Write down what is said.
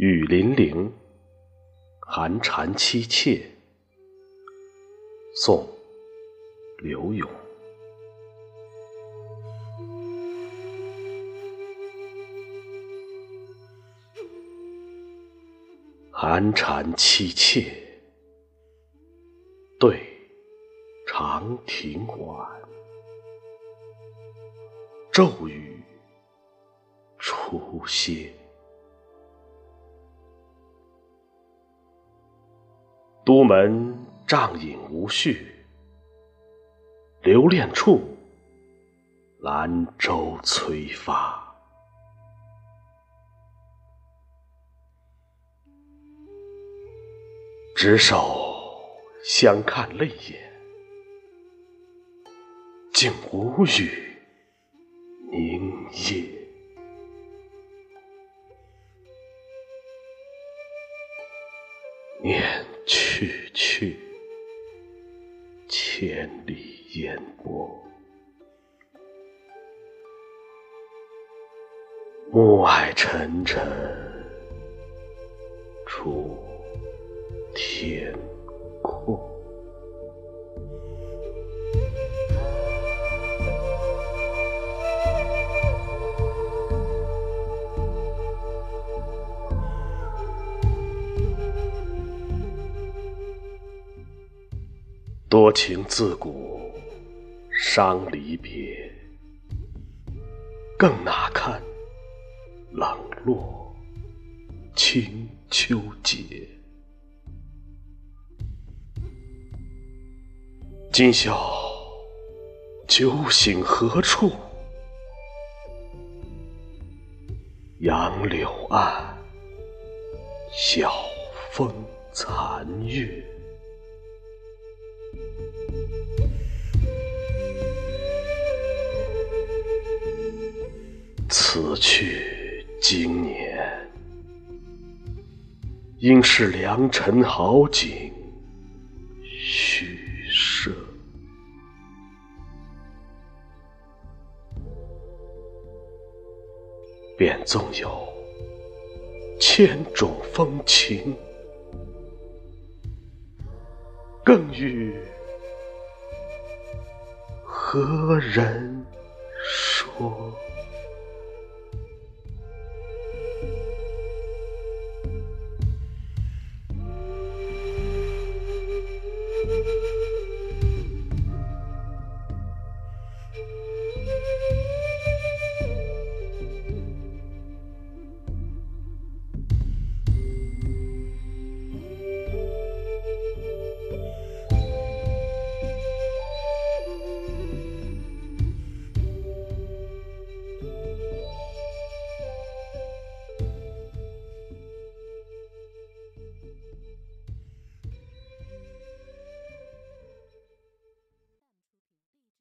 雨霖铃，寒蝉凄切。宋·刘永。寒蝉凄切，对长亭晚，骤雨初歇。都门帐饮无绪，留恋处，兰舟催发。执手相看泪眼，竟无语凝噎。念去去，千里烟波。暮霭沉沉，楚。天阔，多情自古伤离别，更那堪冷落清秋节。今宵酒醒何处？杨柳岸，晓风残月。此去经年，应是良辰好景虚设。便纵有千种风情，更与何人说？